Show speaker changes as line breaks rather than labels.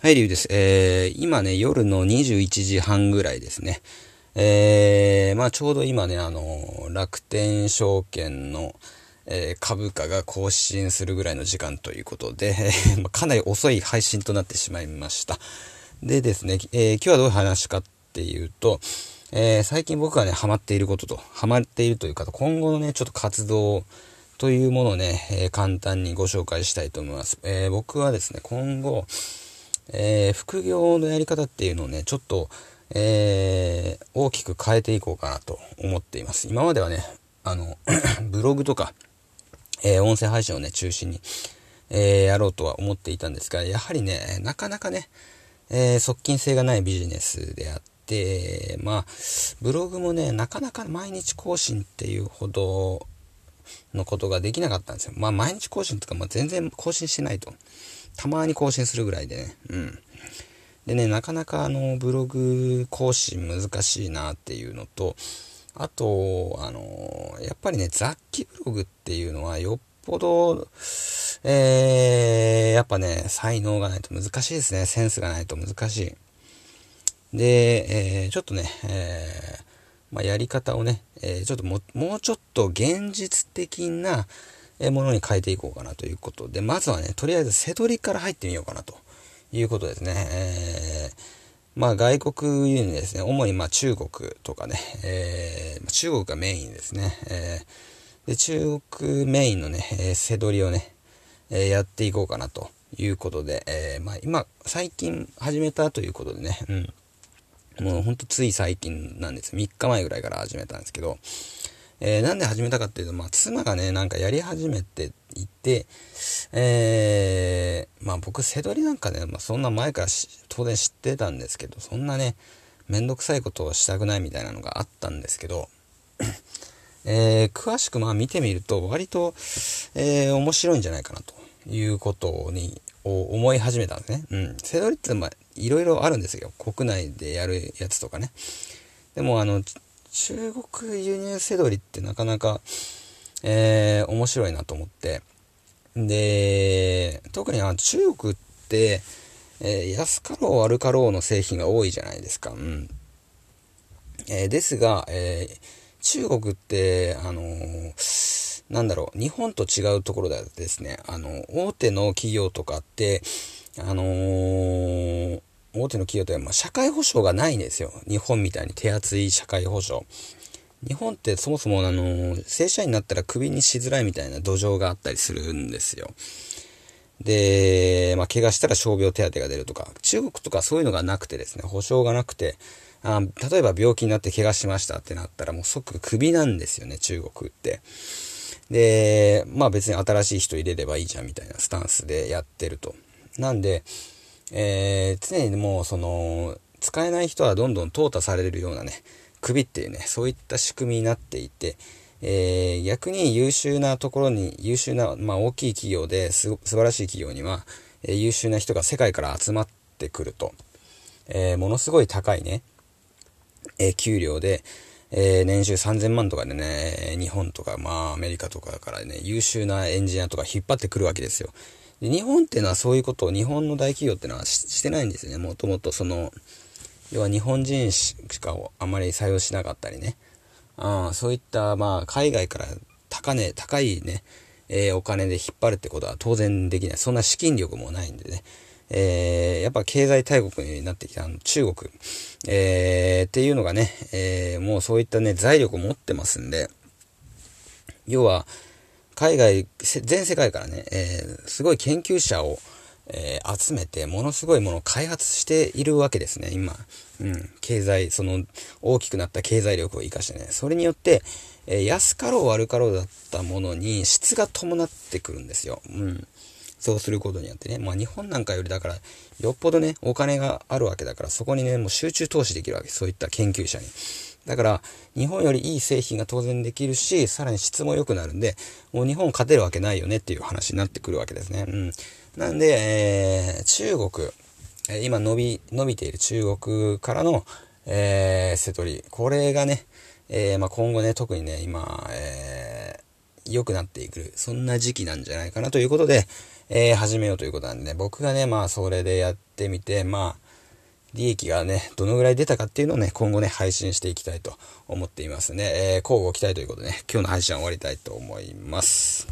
はい、りゅうです。えー、今ね、夜の21時半ぐらいですね。えー、まあちょうど今ね、あの、楽天証券の、えー、株価が更新するぐらいの時間ということで、えー、かなり遅い配信となってしまいました。でですね、えー、今日はどういう話かっていうと、え最近僕がね、ハマっていることと、ハマっているというか、今後のね、ちょっと活動というものをね、え簡単にご紹介したいと思います。え僕はですね、今後、えー、副業のやり方っていうのをね、ちょっと、えー、大きく変えていこうかなと思っています。今まではね、あの、ブログとか、えー、音声配信をね、中心に、え、やろうとは思っていたんですが、やはりね、なかなかね、え、側近性がないビジネスであって、まあ、ブログもね、なかなか毎日更新っていうほどのことができなかったんですよ。まあ、毎日更新とか、まあ、全然更新しないと。たまに更新するぐらいでね。うん。でね、なかなかあの、ブログ更新難しいなっていうのと、あと、あの、やっぱりね、雑記ブログっていうのはよっぽど、えー、やっぱね、才能がないと難しいですね。センスがないと難しい。で、えー、ちょっとね、えー、まあ、やり方をね、えー、ちょっとも、もうちょっと現実的な、ものに変えていこうかなということで、まずはね、とりあえず背取りから入ってみようかなということですね。えー、まあ外国輸入ですね、主にまあ中国とかね、えー、中国がメインですね。えー、で中国メインのね、背取りをね、えやっていこうかなということで、えまあ今、最近始めたということでね、うん。もうほんとつい最近なんです。3日前ぐらいから始めたんですけど、えー、なんで始めたかっていうと、まあ、妻がね、なんかやり始めていて、えー、まあ僕、背取りなんかね、まあそんな前から当然知ってたんですけど、そんなね、めんどくさいことをしたくないみたいなのがあったんですけど、えー、詳しくまあ見てみると、割と、えー、面白いんじゃないかなということに、思い始めたんですね。うん。背取りってまあ、いろいろあるんですよ。国内でやるやつとかね。でも、あの、中国輸入せどりってなかなか、えー、面白いなと思って。で、特にあ中国って、えー、安かろう悪かろうの製品が多いじゃないですか。うん。えー、ですが、えー、中国って、あの、なんだろう、日本と違うところではですね、あの、大手の企業とかって、あのー、大手の企業ってまあ社会保障がないんですよ。日本みたいに手厚い社会保障。日本ってそもそもあの、正社員になったらクビにしづらいみたいな土壌があったりするんですよ。で、まあ、怪我したら傷病手当が出るとか、中国とかそういうのがなくてですね、保証がなくて、あ例えば病気になって怪我しましたってなったらもう即クビなんですよね、中国って。で、まあ別に新しい人入れればいいじゃんみたいなスタンスでやってると。なんで、えー、常にもうその、使えない人はどんどん淘汰されるようなね、首っていうね、そういった仕組みになっていて、えー、逆に優秀なところに、優秀な、まあ大きい企業です素晴らしい企業には、えー、優秀な人が世界から集まってくると、えー、ものすごい高いね、え給料で、え年収3000万とかでね、日本とか、まあアメリカとかからね、優秀なエンジニアとか引っ張ってくるわけですよ。で日本っていうのはそういうことを日本の大企業っていうのはしてないんですよね。もともとその、要は日本人しかあまり採用しなかったりね。あそういった、まあ、海外から高値、高いね、えー、お金で引っ張るってことは当然できない。そんな資金力もないんでね。えー、やっぱ経済大国になってきた中国、えー、っていうのがね、え、もうそういったね、財力を持ってますんで、要は、海外、全世界からね、えー、すごい研究者を、えー、集めて、ものすごいものを開発しているわけですね、今。うん。経済、その、大きくなった経済力を活かしてね。それによって、えー、安かろう悪かろうだったものに質が伴ってくるんですよ。うん。そうすることによってね。まあ日本なんかよりだから、よっぽどね、お金があるわけだから、そこにね、もう集中投資できるわけ。そういった研究者に。だから、日本よりいい製品が当然できるし、さらに質も良くなるんで、もう日本勝てるわけないよねっていう話になってくるわけですね。うん。なんで、えー、中国、え今伸び、伸びている中国からの、えー、瀬取り。これがね、えー、まあ、今後ね、特にね、今、えー、良くなっていく、そんな時期なんじゃないかなということで、えー、始めようということなんでね、僕がね、まあ、それでやってみて、まあ、利益がね、どのぐらい出たかっていうのをね、今後ね、配信していきたいと思っていますね。えー、交互期待ということでね、今日の配信は終わりたいと思います。